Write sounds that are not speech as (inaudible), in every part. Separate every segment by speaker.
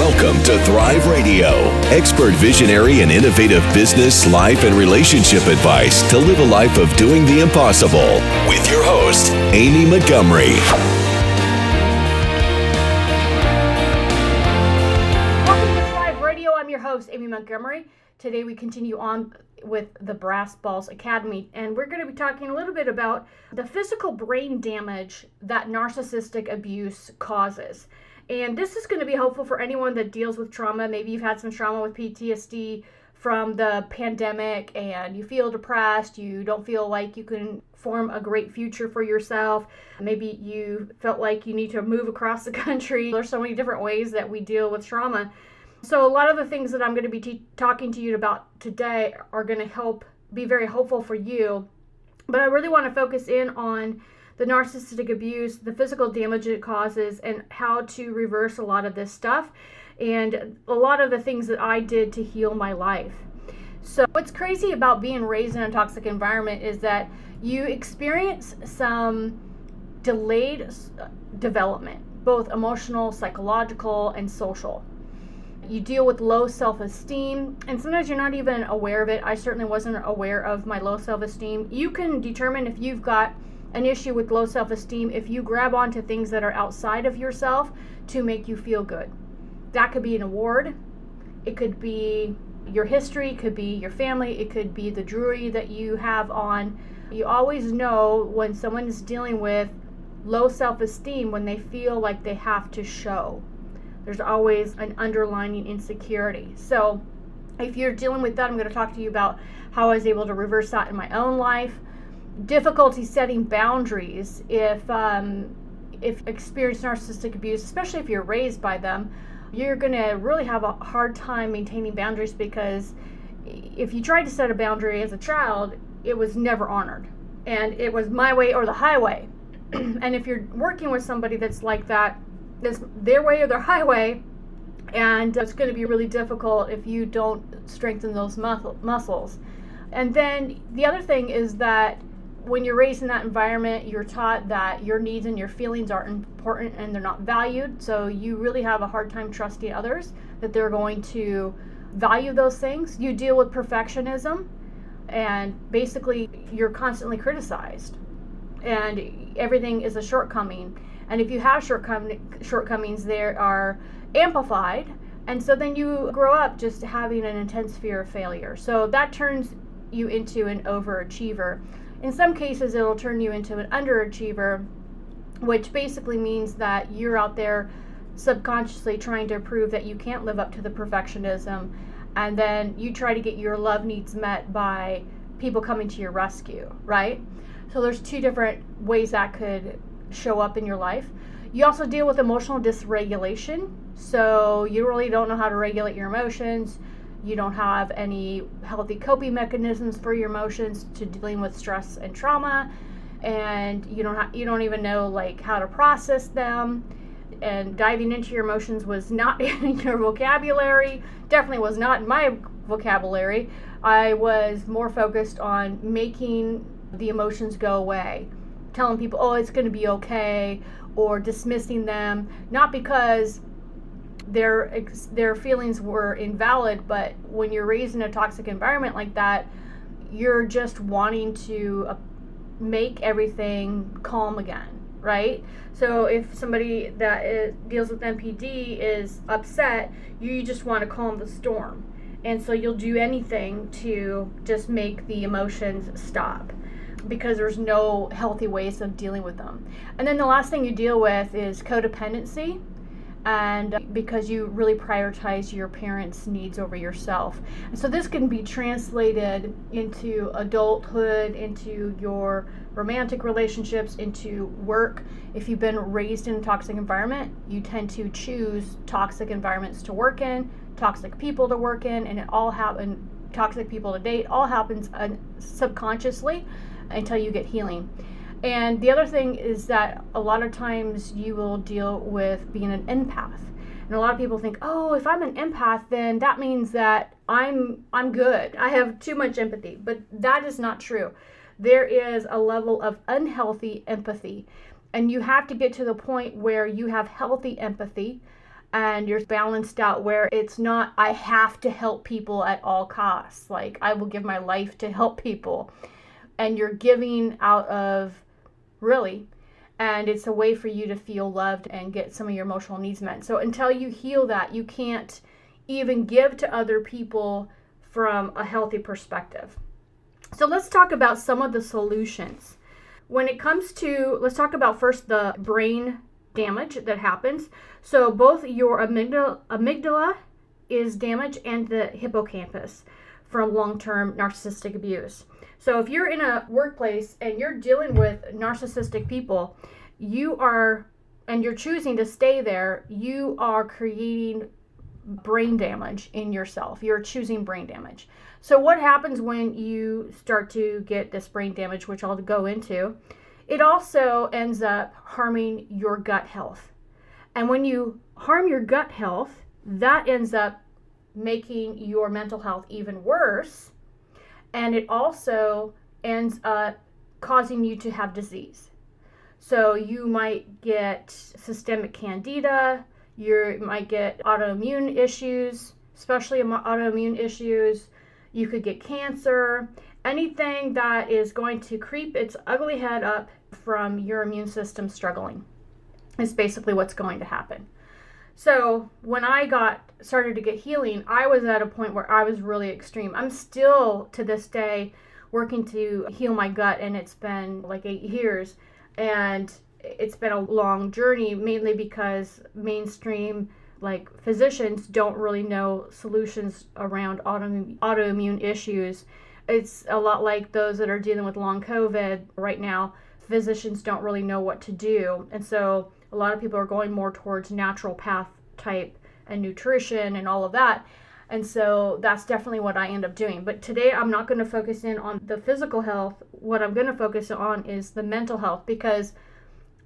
Speaker 1: Welcome to Thrive Radio, expert visionary and innovative business, life, and relationship advice to live a life of doing the impossible. With your host, Amy Montgomery.
Speaker 2: Welcome to Thrive Radio. I'm your host, Amy Montgomery. Today we continue on with the Brass Balls Academy, and we're going to be talking a little bit about the physical brain damage that narcissistic abuse causes. And this is going to be helpful for anyone that deals with trauma. Maybe you've had some trauma with PTSD from the pandemic and you feel depressed, you don't feel like you can form a great future for yourself. Maybe you felt like you need to move across the (laughs) country. There's so many different ways that we deal with trauma. So, a lot of the things that I'm going to be te- talking to you about today are going to help be very helpful for you. But I really want to focus in on the narcissistic abuse, the physical damage it causes, and how to reverse a lot of this stuff, and a lot of the things that I did to heal my life. So, what's crazy about being raised in a toxic environment is that you experience some delayed development, both emotional, psychological, and social. You deal with low self esteem, and sometimes you're not even aware of it. I certainly wasn't aware of my low self esteem. You can determine if you've got an issue with low self esteem if you grab onto things that are outside of yourself to make you feel good. That could be an award, it could be your history, it could be your family, it could be the jewelry that you have on. You always know when someone is dealing with low self esteem when they feel like they have to show. There's always an underlying insecurity. So, if you're dealing with that, I'm going to talk to you about how I was able to reverse that in my own life difficulty setting boundaries if um, if experience narcissistic abuse, especially if you're raised by them, you're going to really have a hard time maintaining boundaries because if you tried to set a boundary as a child, it was never honored. And it was my way or the highway. (clears throat) and if you're working with somebody that's like that, that's their way or their highway, and it's going to be really difficult if you don't strengthen those muscle- muscles. And then the other thing is that when you're raised in that environment, you're taught that your needs and your feelings aren't important and they're not valued. So you really have a hard time trusting others that they're going to value those things. You deal with perfectionism, and basically, you're constantly criticized, and everything is a shortcoming. And if you have shortcom- shortcomings, they are amplified. And so then you grow up just having an intense fear of failure. So that turns you into an overachiever. In some cases, it'll turn you into an underachiever, which basically means that you're out there subconsciously trying to prove that you can't live up to the perfectionism, and then you try to get your love needs met by people coming to your rescue, right? So there's two different ways that could show up in your life. You also deal with emotional dysregulation. So you really don't know how to regulate your emotions you don't have any healthy coping mechanisms for your emotions to dealing with stress and trauma and you don't ha- you don't even know like how to process them. And diving into your emotions was not (laughs) in your vocabulary definitely was not in my vocabulary. I was more focused on making the emotions go away telling people oh it's going to be okay or dismissing them not because their their feelings were invalid but when you're raised in a toxic environment like that you're just wanting to uh, make everything calm again right? So if somebody that is, deals with NPD is upset you just want to calm the storm. And so you'll do anything to just make the emotions stop because there's no healthy ways of dealing with them. And then the last thing you deal with is codependency and because you really prioritize your parents' needs over yourself. So this can be translated into adulthood, into your romantic relationships, into work. If you've been raised in a toxic environment, you tend to choose toxic environments to work in, toxic people to work in, and it all happens toxic people to date all happens uh, subconsciously until you get healing. And the other thing is that a lot of times you will deal with being an empath. And a lot of people think, "Oh, if I'm an empath, then that means that I'm I'm good. I have too much empathy." But that is not true. There is a level of unhealthy empathy, and you have to get to the point where you have healthy empathy and you're balanced out where it's not I have to help people at all costs. Like I will give my life to help people. And you're giving out of really and it's a way for you to feel loved and get some of your emotional needs met. So until you heal that, you can't even give to other people from a healthy perspective. So let's talk about some of the solutions. When it comes to, let's talk about first the brain damage that happens. So both your amygdala, amygdala is damaged and the hippocampus from long-term narcissistic abuse. So if you're in a workplace and you're dealing with narcissistic people, you are and you're choosing to stay there, you are creating brain damage in yourself. You're choosing brain damage. So what happens when you start to get this brain damage, which I'll go into? It also ends up harming your gut health. And when you harm your gut health, that ends up making your mental health even worse. And it also ends up causing you to have disease. So you might get systemic candida, you might get autoimmune issues, especially autoimmune issues. You could get cancer, anything that is going to creep its ugly head up from your immune system struggling is basically what's going to happen. So when I got started to get healing, I was at a point where I was really extreme. I'm still to this day working to heal my gut, and it's been like eight years, and it's been a long journey, mainly because mainstream like physicians don't really know solutions around auto, autoimmune issues. It's a lot like those that are dealing with long COVID right now. Physicians don't really know what to do, and so a lot of people are going more towards natural path type and nutrition and all of that. And so that's definitely what I end up doing. But today I'm not going to focus in on the physical health. What I'm going to focus on is the mental health because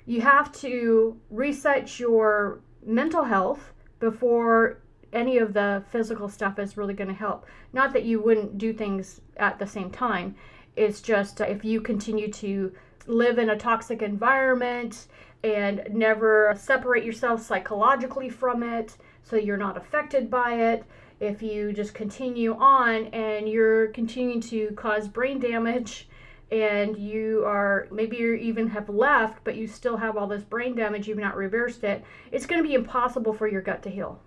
Speaker 2: you have to reset your mental health before any of the physical stuff is really going to help. Not that you wouldn't do things at the same time. It's just uh, if you continue to live in a toxic environment and never separate yourself psychologically from it so you're not affected by it. If you just continue on and you're continuing to cause brain damage and you are maybe you even have left but you still have all this brain damage you've not reversed it it's going to be impossible for your gut to heal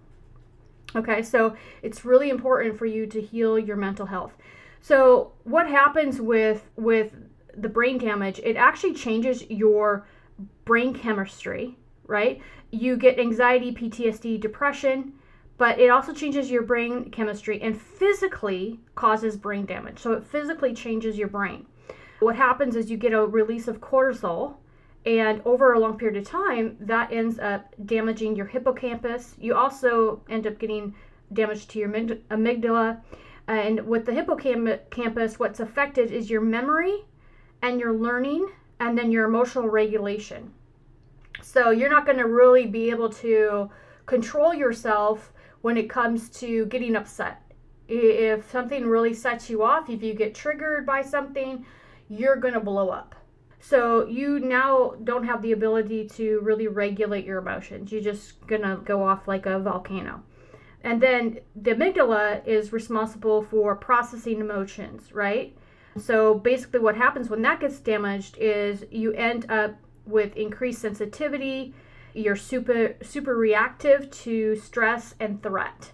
Speaker 2: okay so it's really important for you to heal your mental health so what happens with with the brain damage it actually changes your brain chemistry, right? You get anxiety, PTSD, depression, but it also changes your brain chemistry and physically causes brain damage. So it physically changes your brain. What happens is you get a release of cortisol, and over a long period of time, that ends up damaging your hippocampus. You also end up getting damage to your amygdala. And with the hippocampus, what's affected is your memory and your learning and then your emotional regulation. So you're not going to really be able to control yourself when it comes to getting upset. If something really sets you off, if you get triggered by something, you're going to blow up. So you now don't have the ability to really regulate your emotions. You're just going to go off like a volcano. And then the amygdala is responsible for processing emotions, right? So basically, what happens when that gets damaged is you end up with increased sensitivity. You're super super reactive to stress and threat.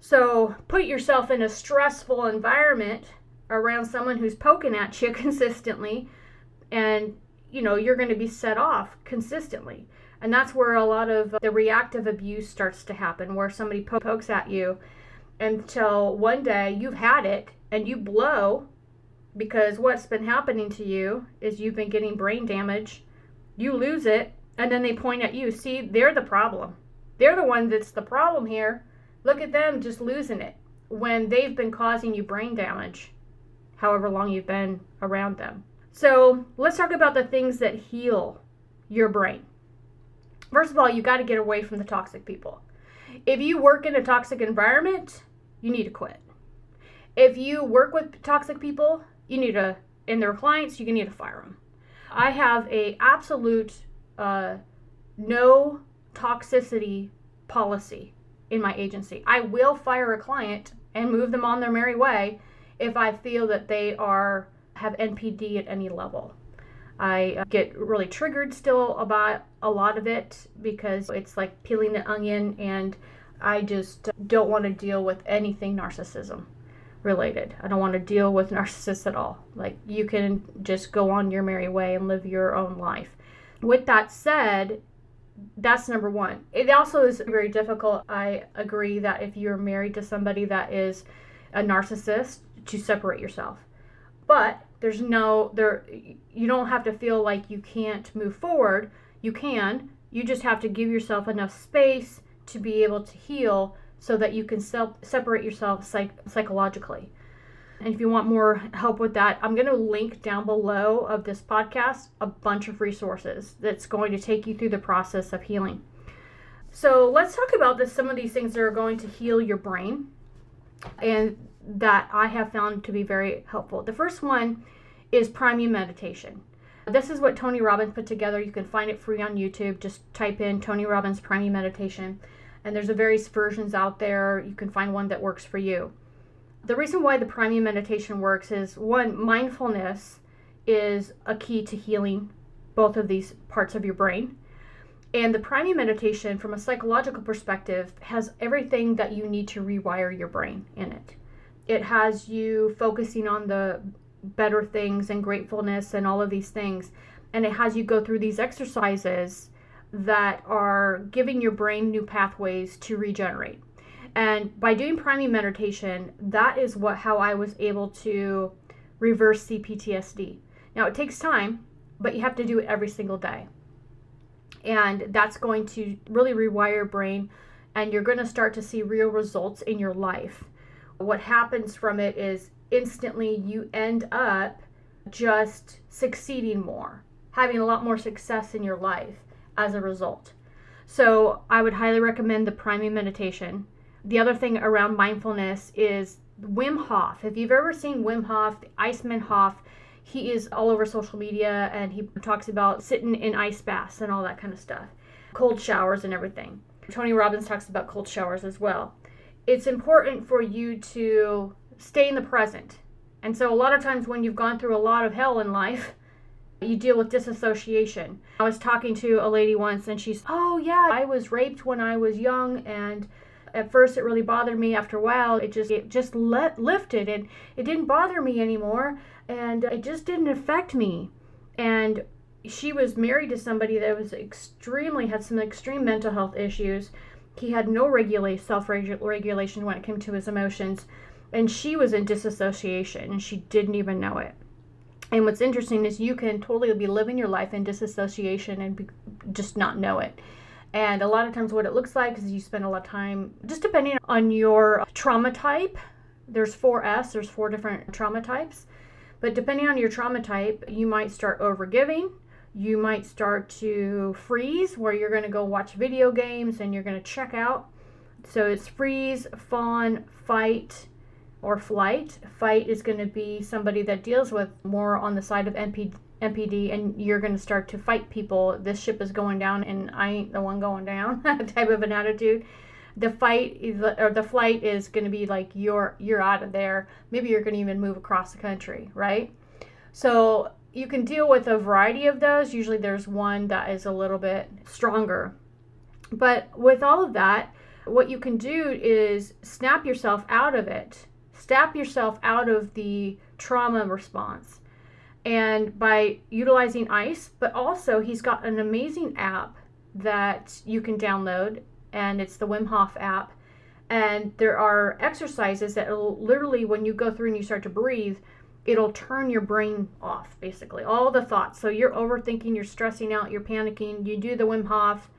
Speaker 2: So put yourself in a stressful environment around someone who's poking at you (laughs) consistently, and you know you're going to be set off consistently. And that's where a lot of uh, the reactive abuse starts to happen, where somebody pokes at you until one day you've had it and you blow because what's been happening to you is you've been getting brain damage, you lose it, and then they point at you. See, they're the problem. They're the one that's the problem here. Look at them just losing it when they've been causing you brain damage, however long you've been around them. So let's talk about the things that heal your brain. First of all, you got to get away from the toxic people. If you work in a toxic environment, you need to quit. If you work with toxic people, you need to, and their clients, you need to fire them. I have a absolute uh, no toxicity policy in my agency. I will fire a client and move them on their merry way if I feel that they are have NPD at any level. I get really triggered still about a lot of it because it's like peeling an onion and I just don't want to deal with anything narcissism related. I don't want to deal with (laughs) narcissists at all. Like you can just go on your merry way and live your own life. With that said, that's number one. It also is very difficult. I agree that if you're married to somebody that is a narcissist, to separate yourself. But there's no there you don't have to feel like you can't move forward. You can. You just have to give yourself enough space to be able to heal so that you can self separate yourself psych- psychologically. And if you want more help with that, I'm going to link down below of this podcast a bunch of resources that's going to take you through the process of healing. So let's talk about this, some of these things that are going to heal your brain and that I have found to be very helpful. The first one is priming meditation. This is what Tony Robbins put together. You can find it free on YouTube. Just type in Tony Robbins priming meditation and there's a various versions out there. You can find one that works for you. The reason why the priming meditation works is one, mindfulness is a key to healing both of these parts of your brain. And the priming meditation, from a psychological perspective, has everything that you need to rewire your brain in it. It has you focusing on the better things and gratefulness and all of these things. And it has you go through these exercises that are giving your brain new pathways to regenerate. And by doing priming meditation, that is what how I was able to reverse CPTSD. Now it takes time, but you have to do it every single day. And that's going to really rewire your brain and you're going to start to see real results in your life. What happens from it is instantly you end up just succeeding more, having a lot more success in your life as a result. So I would highly recommend the priming meditation. The other thing around mindfulness is Wim Hof. If you've ever seen Wim Hof, the Iceman Hof, he is all over social media and he talks about sitting in ice baths and all that kind of stuff, cold showers and everything. Tony Robbins talks about cold showers as well. It's important for you to stay in the present. And so, a lot of times, when you've gone through a lot of hell in life, you deal with disassociation. I was talking to a lady once and she's, oh yeah, I was raped when I was young and at first it really bothered me. After a while it just it just let, lifted and it didn't bother me anymore and it just didn't affect me. And she was married to somebody that was extremely had some extreme mental health issues. He had no regulate self-regulation when it came to his emotions and she was in disassociation and she didn't even know it and what's interesting is you can totally be living your life in disassociation and be, just not know it. And a lot of times, what it looks like is you spend a lot of time, just depending on your trauma type. There's four S, there's four different trauma types. But depending on your trauma type, you might start overgiving. You might start to freeze, where you're going to go watch video games and you're going to check out. So it's freeze, fawn, fight, or flight. Fight is going to be somebody that deals with more on the side of NP, NPD, and you're going to start to fight people. This ship is going down, and I ain't the one going down. (laughs) type of an attitude. The fight or the flight is going to be like you're you're out of there. Maybe you're going to even move across the country, right? So you can deal with a variety of those. Usually, there's one that is a little bit stronger. But with all of that, what you can do is snap yourself out of it snap yourself out of the trauma response. And by utilizing ICE, but also he's got an amazing app that you can download, and it's the Wim Hof app. And there are exercises that literally, when you go through and you start to breathe, it'll turn your brain off, basically, all the thoughts. So you're overthinking, you're stressing out, you're panicking. You do the Wim Hof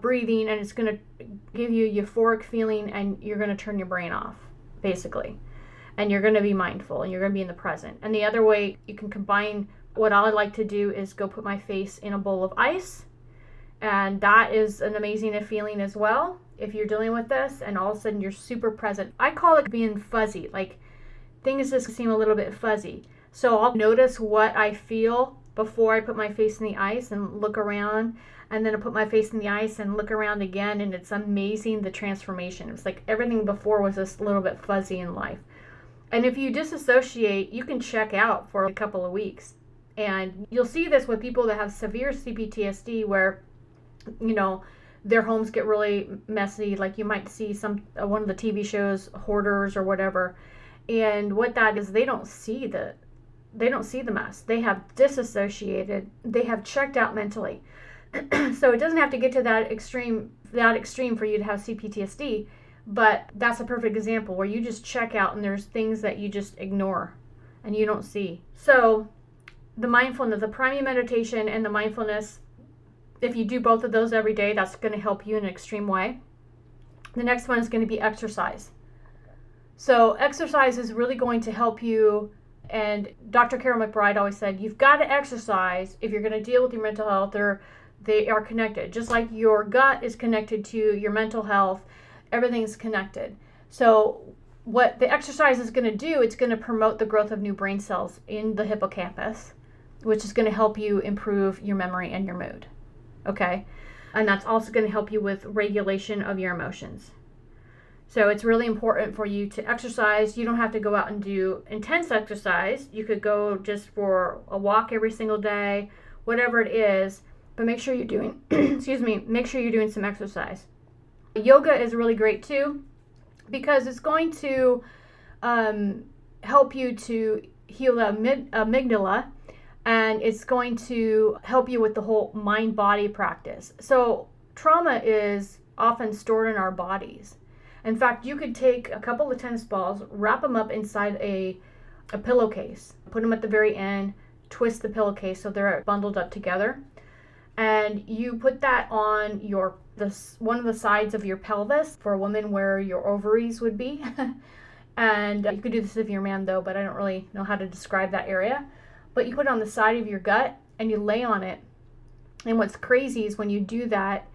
Speaker 2: breathing, and it's going to give you a euphoric feeling, and you're going to turn your brain off, basically and you're going to be mindful and you're going to be in the present. And the other way you can combine what I like to do is go put my face in a bowl of ice. And that is an amazing feeling as well if you're dealing with this and all of a sudden you're super present. I call it being fuzzy. Like things just seem a little bit fuzzy. So I'll notice what I feel before I put my face in the ice and look around and then I put my face in the ice and look around again, and it's amazing the transformation. It's like everything before was just a little bit fuzzy in life. And if you disassociate, you can check out for a couple of weeks. And you'll see this with people that have severe CPTSD where, you know, their homes get really messy. Like you might see some uh, one of the TV shows, Hoarders or whatever. And what that is, they don't see the they don't see the mess. They have disassociated. They have checked out mentally. (clears throat) so it doesn't have to get to that extreme that extreme for you to have CPTSD, but that's a perfect example where you just check out and there's things that you just ignore and you don't see. So the mindfulness, the priming meditation and the mindfulness, if you do both of those every day, that's going to help you in an extreme way. The next one is going to be exercise. So exercise is really going to help you and Dr. Karyl McBride always said, you've got to exercise if you're going to deal with your mental health or they are connected. Just like your gut is connected to your mental health, everything's connected. So, what the exercise is going to do, it's going to promote the growth of new brain cells in the hippocampus, which is going to help you improve your memory and your mood. Okay? And that's also going to help you with regulation of your emotions. So it's really important for you to exercise. You don't have to go out and do intense exercise. You could go just for a walk every single day, whatever it is but make sure you're doing (clears throat) excuse me make sure you're doing some exercise yoga is really great too because it's going to um, help you to heal the amygdala and it's going to help you with the whole mind body practice. So trauma is often stored in our bodies. In fact you could take a couple of tennis balls wrap them up inside a, a pillowcase put them at the very end twist the pillowcase so they're bundled up together and you put that on your this one of the sides of your pelvis for a woman where your ovaries would be. (laughs) and you could do this if you're a man though, but I don't really know how to describe that area. But you put it on the side of your gut and you lay on it. And what's crazy is when you do that,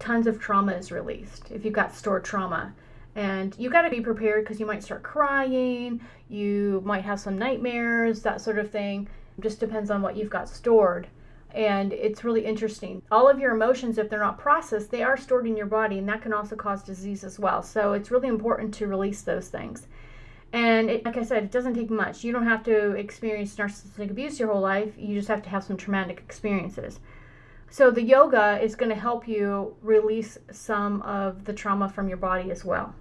Speaker 2: tons of trauma is released if you've got stored trauma. And you got to be prepared because you might start crying, you might have some nightmares, that sort of thing. It just depends on what you've got stored and it's really interesting. All of your emotions, if they're not processed, they are stored in your body, and that can also cause disease as well. So it's really important to release those things. And it, like I said, it doesn't take much. You don't have to experience narcissistic abuse your whole life, you just have to have some traumatic experiences. So the yoga is going to help you release some of the trauma from your body as well.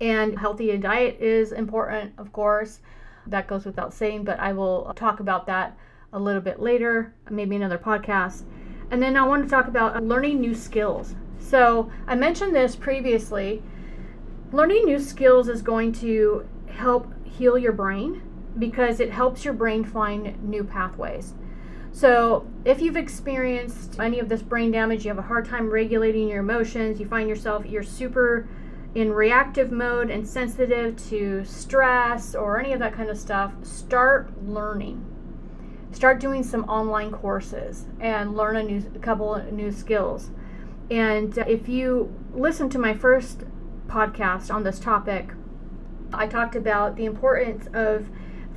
Speaker 2: And healthy diet is important, of course. That goes without saying, but I will talk about that a little bit later, maybe another podcast. And then I want to talk about learning new skills. So I mentioned this previously. Learning new skills is going to help heal your brain because it helps your brain find new pathways. So, if you've experienced any of this brain damage, you have a hard time regulating your emotions, you find yourself you're super in reactive mode and sensitive to stress or any of that kind of stuff, start learning start doing some online courses and learn a new a couple of new skills. And uh, if you listen to my first podcast on this topic, I talked about the importance of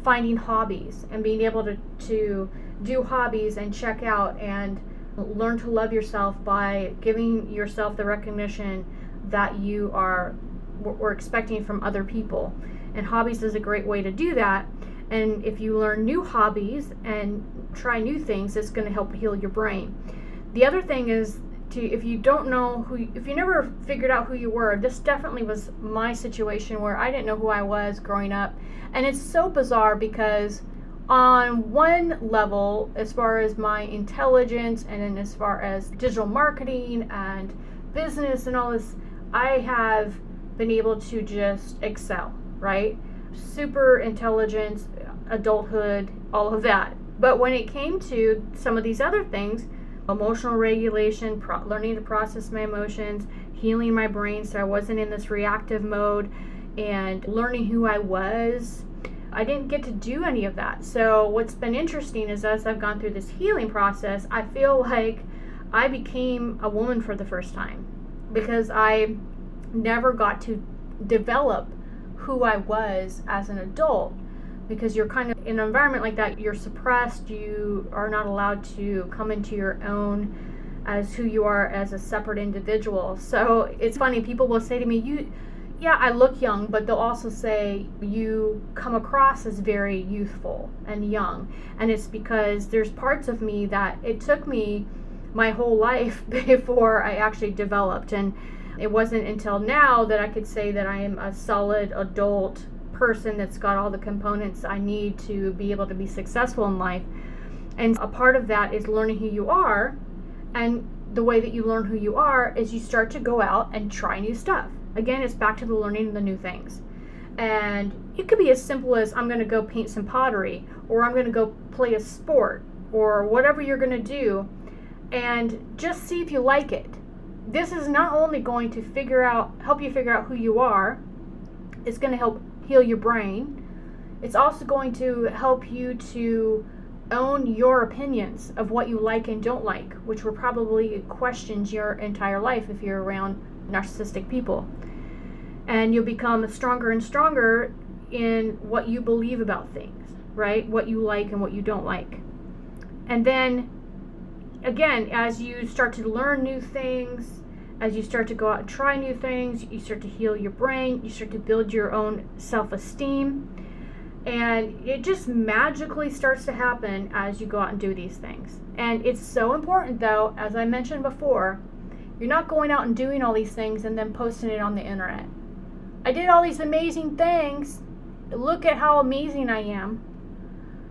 Speaker 2: finding hobbies and being able to, to do hobbies and check out and learn to love yourself by giving yourself the recognition that you are we're expecting from other people. And hobbies is a great way to do that and if you learn new hobbies and try new things, it's going to help heal your brain. The other thing is to if you don't know who if you never figured out who you were, this definitely was my situation where I didn't know who I was growing up. And it's so bizarre because on one level, as far as my intelligence and as far as digital marketing and business and all this, I have been able to just excel, right? Super intelligence, adulthood, all of that. But when it came to some of these other things, emotional regulation, pro- learning to process my emotions, healing my brain so I wasn't in this reactive mode, and learning who I was, I didn't get to do any of that. So, what's been interesting is as I've gone through this healing process, I feel like I became a woman for the first time because I never got to develop who I was as an adult because you're kind of in an environment like that, you're suppressed, you are not allowed to come into your own as who you are as a separate individual. So it's funny, people will say to me, You yeah, I look young, but they'll also say you come across as very youthful and young. And it's because there's parts of me that it took me my whole life (laughs) before I actually developed. And it wasn't until now that I could say that I am a solid adult person that's got all the components I need to be able to be successful in life. And a part of that is learning who you are. And the way that you learn who you are is you start to go out and try new stuff Again, it's back to the learning the new things. And it could be as simple as I'm going to go paint some pottery, or I'm going to go play a sport, or whatever you're going to do, and just see if you like it. This is not only going to figure out, help you figure out who you are, it's going to help heal your brain. It's also going to help you to own your opinions of what you like and don't like, which were probably questions your entire life if you're around narcissistic people. And you'll become stronger and stronger in what you believe about things, right? What you like and what you don't like. And then again, as you start to learn new things, as you start to go out and try new things, you start to heal your brain, you start to build your own self esteem. And it just magically starts to happen as you go out and do these things. And it's so important, though, as I mentioned before, you're not going out and doing all these things and then posting it on the internet. I did all these amazing things. Look at how amazing I am.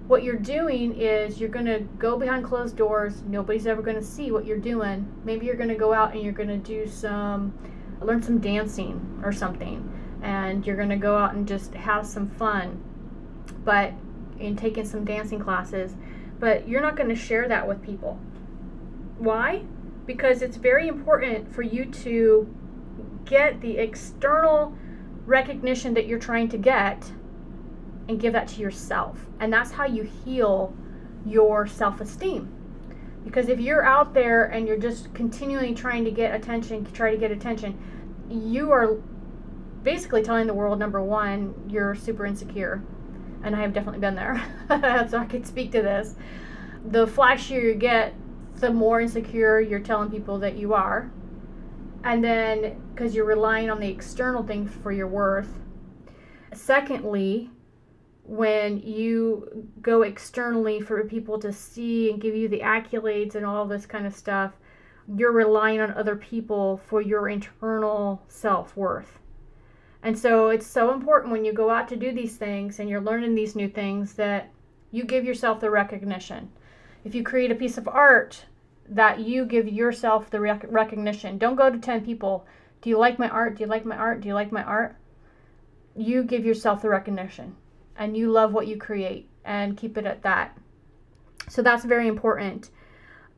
Speaker 2: What you're doing is you're going to go behind closed doors. Nobody's ever going to see what you're doing. Maybe you're going to go out and you're going to do some, learn some dancing or something. And you're going to go out and just have some fun. But in taking some dancing classes. But you're not going to share that with people. Why? because it's very important for you to get the external recognition that you're trying to get and give that to yourself. And that's how you heal your self esteem. Because if you're out there and you're just continually trying to get attention, try to get attention, you are basically telling the world number one, you're super insecure. And I have definitely been there. (laughs) so I could speak to this. The flashier you get, the more insecure you're telling people that you are. And then because you're relying on the external things for your worth. Secondly, when you go externally for people to see and give you the accolades and all this kind of stuff, you're relying on other people for your internal self worth. And so it's so important when you go out to do these things and you're learning these new things that you give yourself the recognition. If you create a piece of art that you give yourself the rec- recognition. Don't go to 10 people. Do you like my art? Do you like my art? Do you like my art? You give yourself the recognition and you love what you create and keep it at that. So that's very important.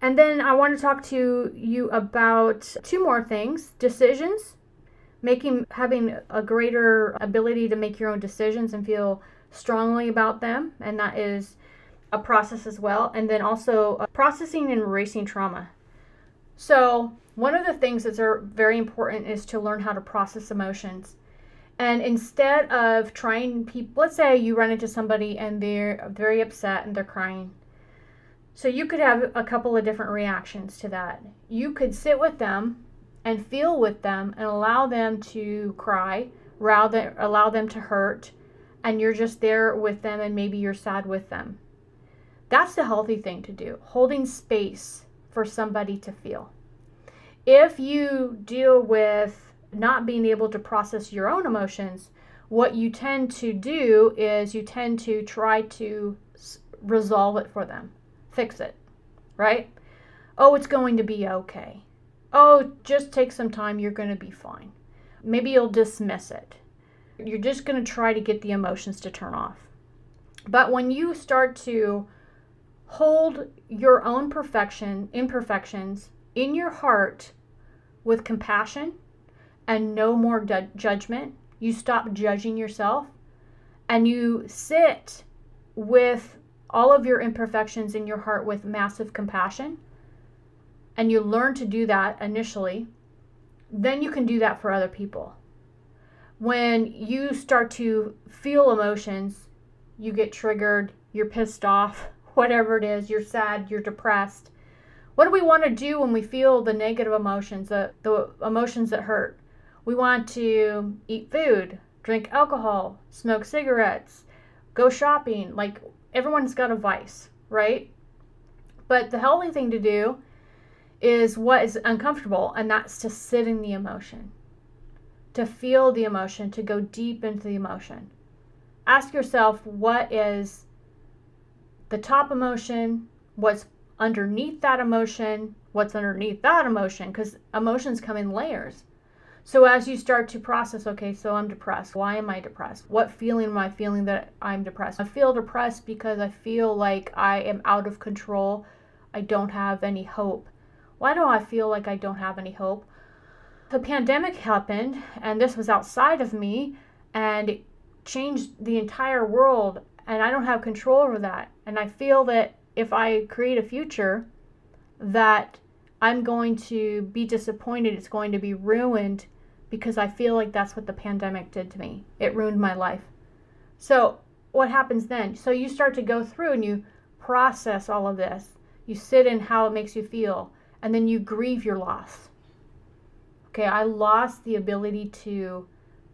Speaker 2: And then i want to talk to you about two more things. Decisions. Making having a greater ability to make your own decisions and feel strongly about them and that is a process as well, and then also uh, processing and erasing trauma. So, one of the things that's very important is to learn how to process emotions. And instead of trying people, let's say you run into somebody and they're very upset and they're crying. So you could have a couple of different reactions to that. You could sit with them and feel with them and allow them to cry, rather allow them to hurt, and you're just there with them and maybe you're sad with them. That's the healthy thing to do, holding space for somebody to feel. If you deal with not being able to process your own emotions, what you tend to do is you tend to try to resolve it for them, fix it, right? Oh, it's going to be okay. Oh, just take some time, you're going to be fine. Maybe you'll dismiss it. You're just going to try to get the emotions to turn off. But when you start to hold your own perfection, imperfections in your heart with compassion and no more judgment. You stop judging yourself and you sit with all of your imperfections in your heart with massive compassion. And you learn to do that initially, then you can do that for other people. When you start to feel emotions, you get triggered, you're pissed off, (laughs) whatever it is, you're sad, you're depressed, What do we want to do when we feel the negative emotions, the, the emotions that hurt? We want to eat food, drink alcohol, smoke cigarettes, go shopping. Like everyone's got a vice, right? But the healthy thing to do is what is uncomfortable, and that's to sit in the emotion, to feel the emotion, to go deep into the emotion. Ask yourself what is the top emotion, what's underneath that emotion, what's underneath that emotion, because emotions come in layers. So as you start to process, okay, so I'm depressed. Why am I depressed? What feeling am I feeling that I'm depressed? I feel depressed because I feel like I am out of control. I don't have any hope. Why do I feel like I don't have any hope? The pandemic happened, and this was outside of me, and it changed the entire world, and I don't have control over that. And I feel that if I create a future, that I'm going to be disappointed, it's going to be ruined because I feel like that's what the pandemic did to me. It ruined my life. So, what happens then? So, you start to go through and you process all of this. You sit in how it makes you feel and then you grieve your loss. Okay, I lost the ability to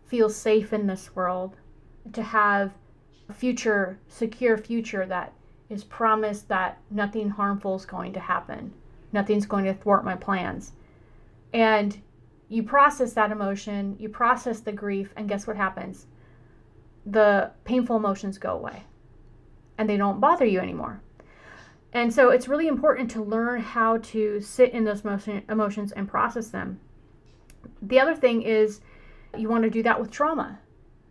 Speaker 2: feel safe in this world, to have a future, secure future that is promised that nothing harmful is going to happen, nothing's going to thwart my plans. And you process that emotion, you process the grief, and guess what happens? The painful emotions go away and they don't bother you anymore. And so it's really important to learn how to sit in those motion, emotions and process them. The other thing is you want to do that with trauma.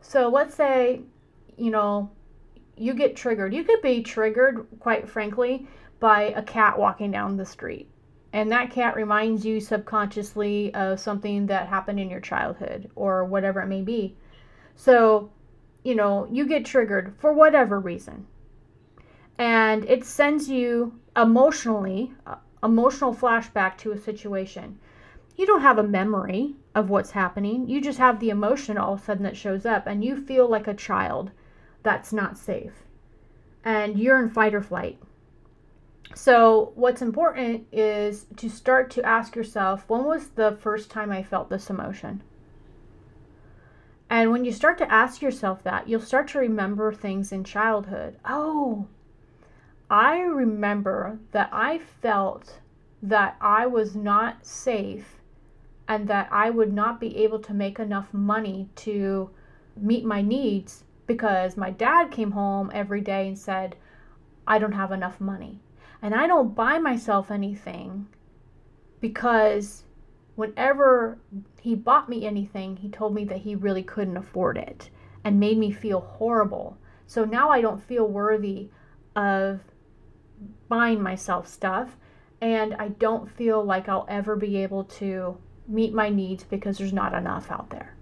Speaker 2: So let's say, you know, you get triggered. You could be triggered, quite frankly, by a cat walking down the street. And that cat reminds you subconsciously of something that happened in your childhood or whatever it may be. So, you know, you get triggered for whatever reason. And it sends you emotionally uh, emotional flashback to a situation. You don't have a memory of what's happening. You just have the emotion all of a sudden that shows up and you feel like a child that's not safe. And you're in fight or flight so what's important is to start to ask yourself when was the first time i felt this emotion and when you start to ask yourself that you'll start to remember things in childhood oh I remember that I felt that I was not safe and that I would not be able to make enough money to meet my needs because my dad came home every day and said, I don't have enough money. And I don't buy myself anything because whenever he bought me anything, he told me that he really couldn't afford it and made me feel horrible. So now I don't feel worthy of buying myself stuff and I don't feel like I'll ever be able to meet my needs because there's not enough out there.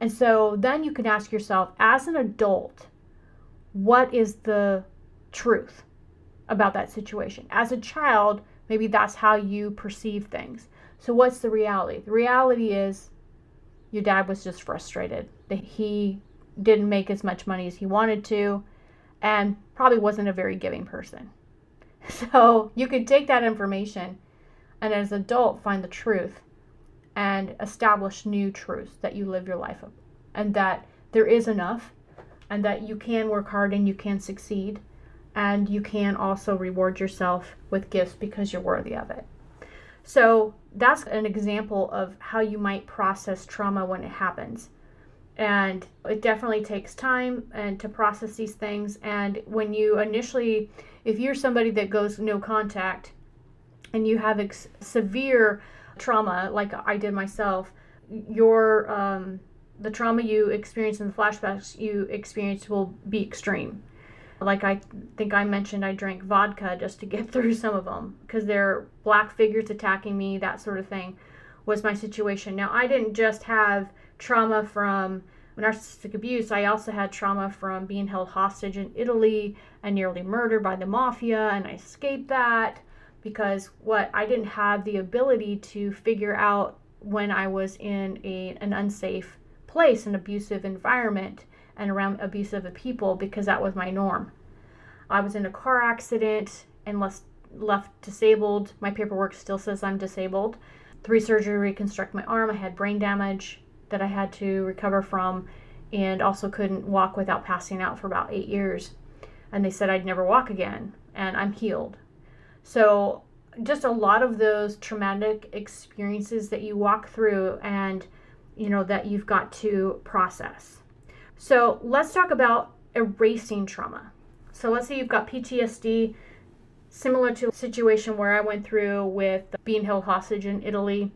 Speaker 2: And so then you can ask yourself, as an adult, what is the truth about that situation? As a child, maybe that's how you perceive things. So, what's the reality? The reality is your dad was just frustrated that he didn't make as much money as he wanted to and probably wasn't a very giving person. (laughs) So you could take that information and as an adult find the truth and establish new truths that you live your life of and that there is enough and that you can work hard and you can succeed and you can also reward yourself with gifts because you're worthy of it. So that's an example of how you might process trauma when it happens. And it definitely takes time and to process these things and when you initially if you're somebody that goes no contact and you have ex- severe trauma like I did myself, your um, the trauma you experience in the flashbacks you experience will be extreme. Like I think I mentioned, I drank vodka just to get (laughs) through some of them because they're black figures attacking me, that sort of thing was my situation. Now, I didn't just have trauma from narcissistic abuse, I also had trauma from being held hostage in Italy and nearly murdered by the mafia, and I escaped that because what I didn't have the ability to figure out when I was in a, an unsafe place, an abusive environment, and around abusive people because that was my norm. I was in a car accident, and less left disabled. My paperwork still says I'm disabled. Three surgery reconstruct my arm. I had brain damage that I had to recover from, and also couldn't walk without passing out for about eight years. And they said I'd never walk again, and I'm healed. So, just a lot of those traumatic experiences that you walk through and you know that you've got to process. So, let's talk about erasing trauma. So, let's say you've got PTSD similar to a situation where I went through with being held hostage in Italy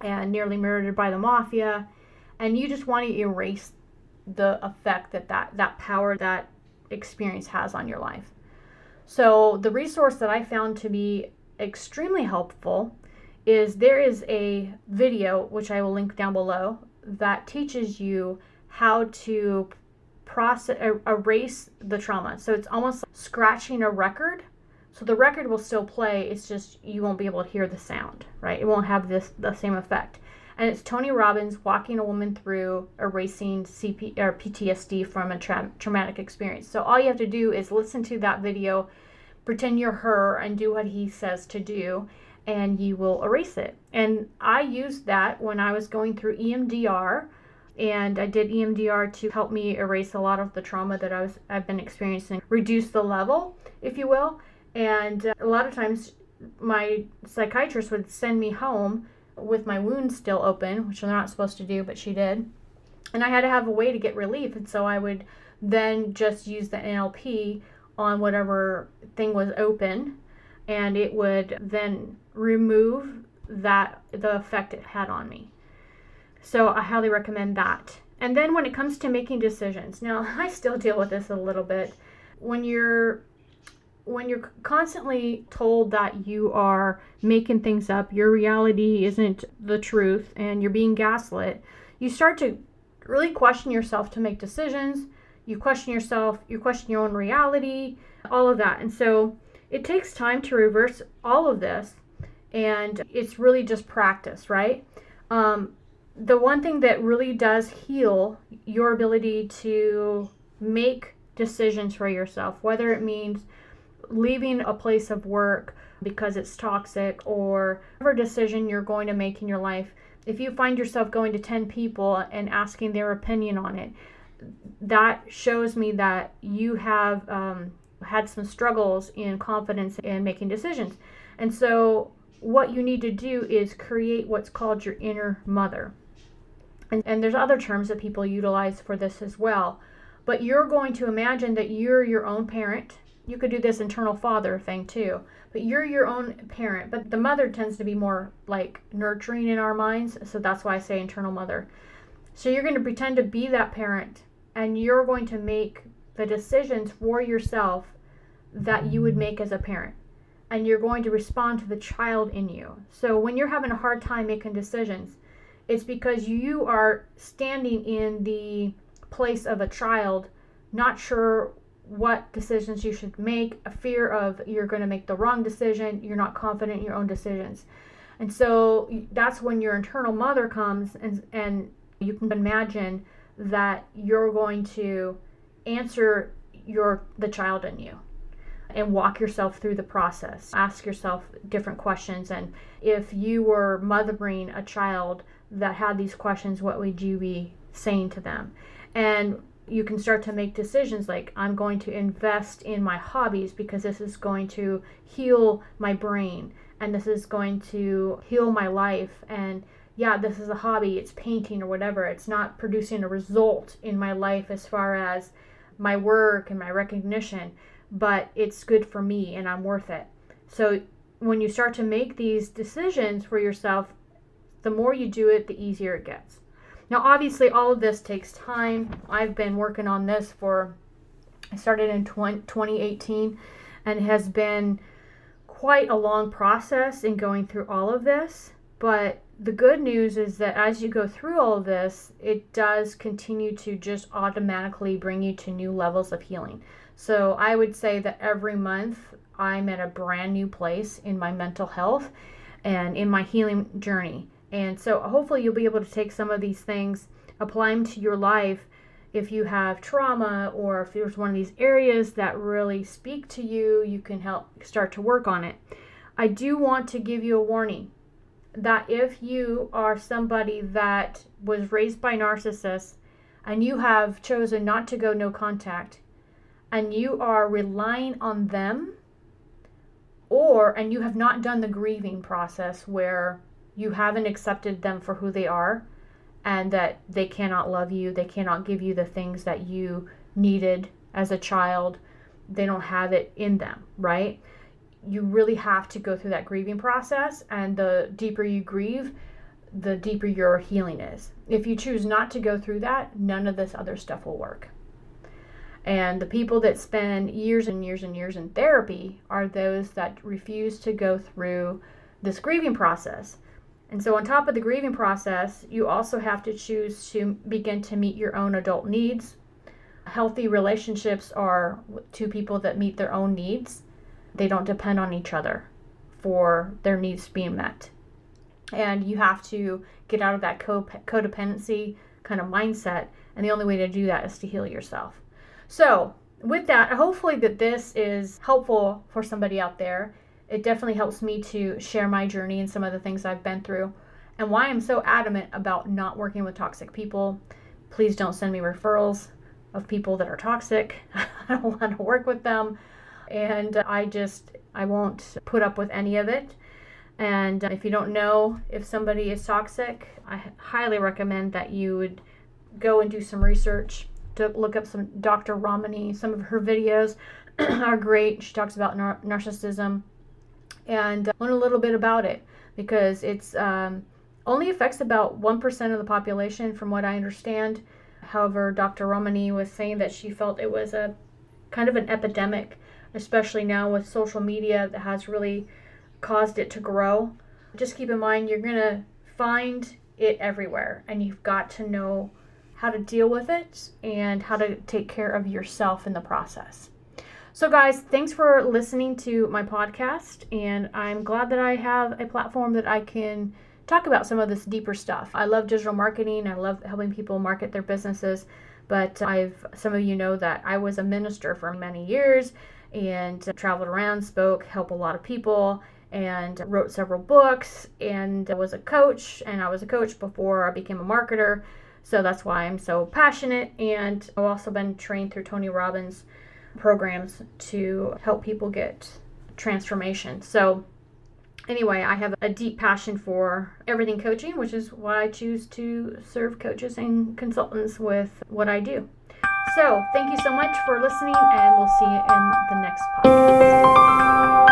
Speaker 2: and nearly murdered by the mafia, and you just want to erase the effect that that, that power, that experience has on your life. So, the resource that I found to be extremely helpful is there is a video, which I will link down below, that teaches you how to process er, erase the trauma. So it's almost like scratching a record so the record will still play, it's just you won't be able to hear the sound, right? It won't have this the same effect. And it's Tony Robbins walking a woman through erasing CP or PTSD from a tra- traumatic experience. So all you have to do is listen to that video, pretend you're her, and do what he says to do, and you will erase it. And I used that when I was going through EMDR and I did EMDR to help me erase a lot of the trauma that I was I've been experiencing, reduce the level, if you will. And uh, a lot of times, my psychiatrist would send me home with my wounds still open, which they're not supposed to do, but she did. And I had to have a way to get relief. And so I would then just use the NLP on whatever thing was open, and it would then remove that the effect it had on me. So I highly recommend that. And then when it comes to making decisions, now (laughs) I still deal with this a little bit. When you're when you're constantly told that you are making things up, your reality isn't the truth, and you're being gaslit, you start to really question yourself to make decisions. You question yourself, you question your own reality, all of that. And so it takes time to reverse all of this, and it's really just practice, right? Um, the one thing that really does heal your ability to make decisions for yourself, whether it means leaving a place of work because it's toxic or whatever decision you're going to make in your life, if you find yourself going to 10 people and asking their opinion on it, that shows me that you have um, had some struggles in confidence in making decisions. And so, what you need to do is create what's called your inner mother. And, and there's other terms that people utilize for this as well. But you're going to imagine that you're your own parent. You could do this internal father thing too. But you're your own parent. But the mother tends to be more like nurturing in our minds. So that's why i say internal mother. So you're going to pretend to be that parent and you're going to make the decisions for yourself that you would make as a parent. And you're going to respond to the child in you. So when you're having a hard time making decisions it's because you are standing in the place of a child not sure what decisions you should make, a fear of you're going to make the wrong decision, you're not confident in your own decisions. And so that's when your internal mother comes and and you can imagine that you're going to answer your the child in you and walk yourself through the process. Ask yourself different questions and if you were mothering a child that had these questions, what would you be saying to them? And you can start to make decisions like I'm going to invest in my hobbies because this is going to heal my brain and this is going to heal my life and yeah, this is a hobby, it's painting or whatever. It's not producing a result in my life as far as my work and my recognition, but it's good for me and I'm worth it. So when you start to make these decisions for yourself, the more you do it, the easier it gets. Now, obviously, all of this takes time. I've been working on this for, I started in 20, 2018 and has been quite a long process in going through all of this. But the good news is that as you go through all of this, it does continue to just automatically bring you to new levels of healing. So I would say that every month I'm at a brand new place in my mental health and in my healing journey. And so hopefully you'll be able to take some of these things, apply them to your life, if you have trauma or if there's one of these areas that really speak to you, you can help start to work on it. I do want to give you a warning that if you are somebody that was raised by narcissists and you have chosen not to go no contact and you are relying on them or and you have not done the grieving process where you haven't accepted them for who they are and that they cannot love you, they cannot give you the things that you needed as a child. They don't have it in them, right? You really have to go through that grieving process, and the deeper you grieve, the deeper your healing is. If you choose not to go through that, none of this other stuff will work. And the people that spend years and years and years in therapy are those that refuse to go through this grieving process. And so, on top of the grieving process, you also have to choose to begin to meet your own adult needs. Healthy relationships are two people that meet their own needs, they don't depend on each other for their needs being met. And you have to get out of that codependency kind of mindset. And the only way to do that is to heal yourself. So, with that, hopefully that this is helpful for somebody out there it definitely helps me to share my journey and some of the things I've been through and why I'm so adamant about not working with toxic people. Please don't send me referrals of people that are toxic. (laughs) I don't want to work with them. And I just, I won't put up with any of it. And if you don't know if somebody is toxic, I highly recommend that you would go and do some research to look up some Dr. Ramani. Some of her videos (clears throat) are great. She talks about nar- narcissism and learn a little bit about it because it's um, only affects about 1% of the population from what I understand. However, Dr. Ramani was saying that she felt it was a kind of an epidemic, especially now with social media that has really caused it to grow. Just keep in mind you're going to find it everywhere and you've got to know how to deal with it and how to take care of yourself in the process. So, guys, thanks for listening to my podcast, and I'm glad that I have a platform that I can talk about some of this deeper stuff. I love digital marketing, I love helping people market their businesses, but I've some of you know that I was a minister for many years and traveled around, spoke, helped a lot of people, and wrote several books, and was a coach, and I was a coach before I became a marketer. So that's why I'm so passionate, and I've also been trained through Tony Robbins programs to help people get transformation. So, anyway, I have a deep passion for everything coaching, which is why I choose to serve coaches and consultants with what I do. So, thank you so much for listening, and we'll see you in the next podcast.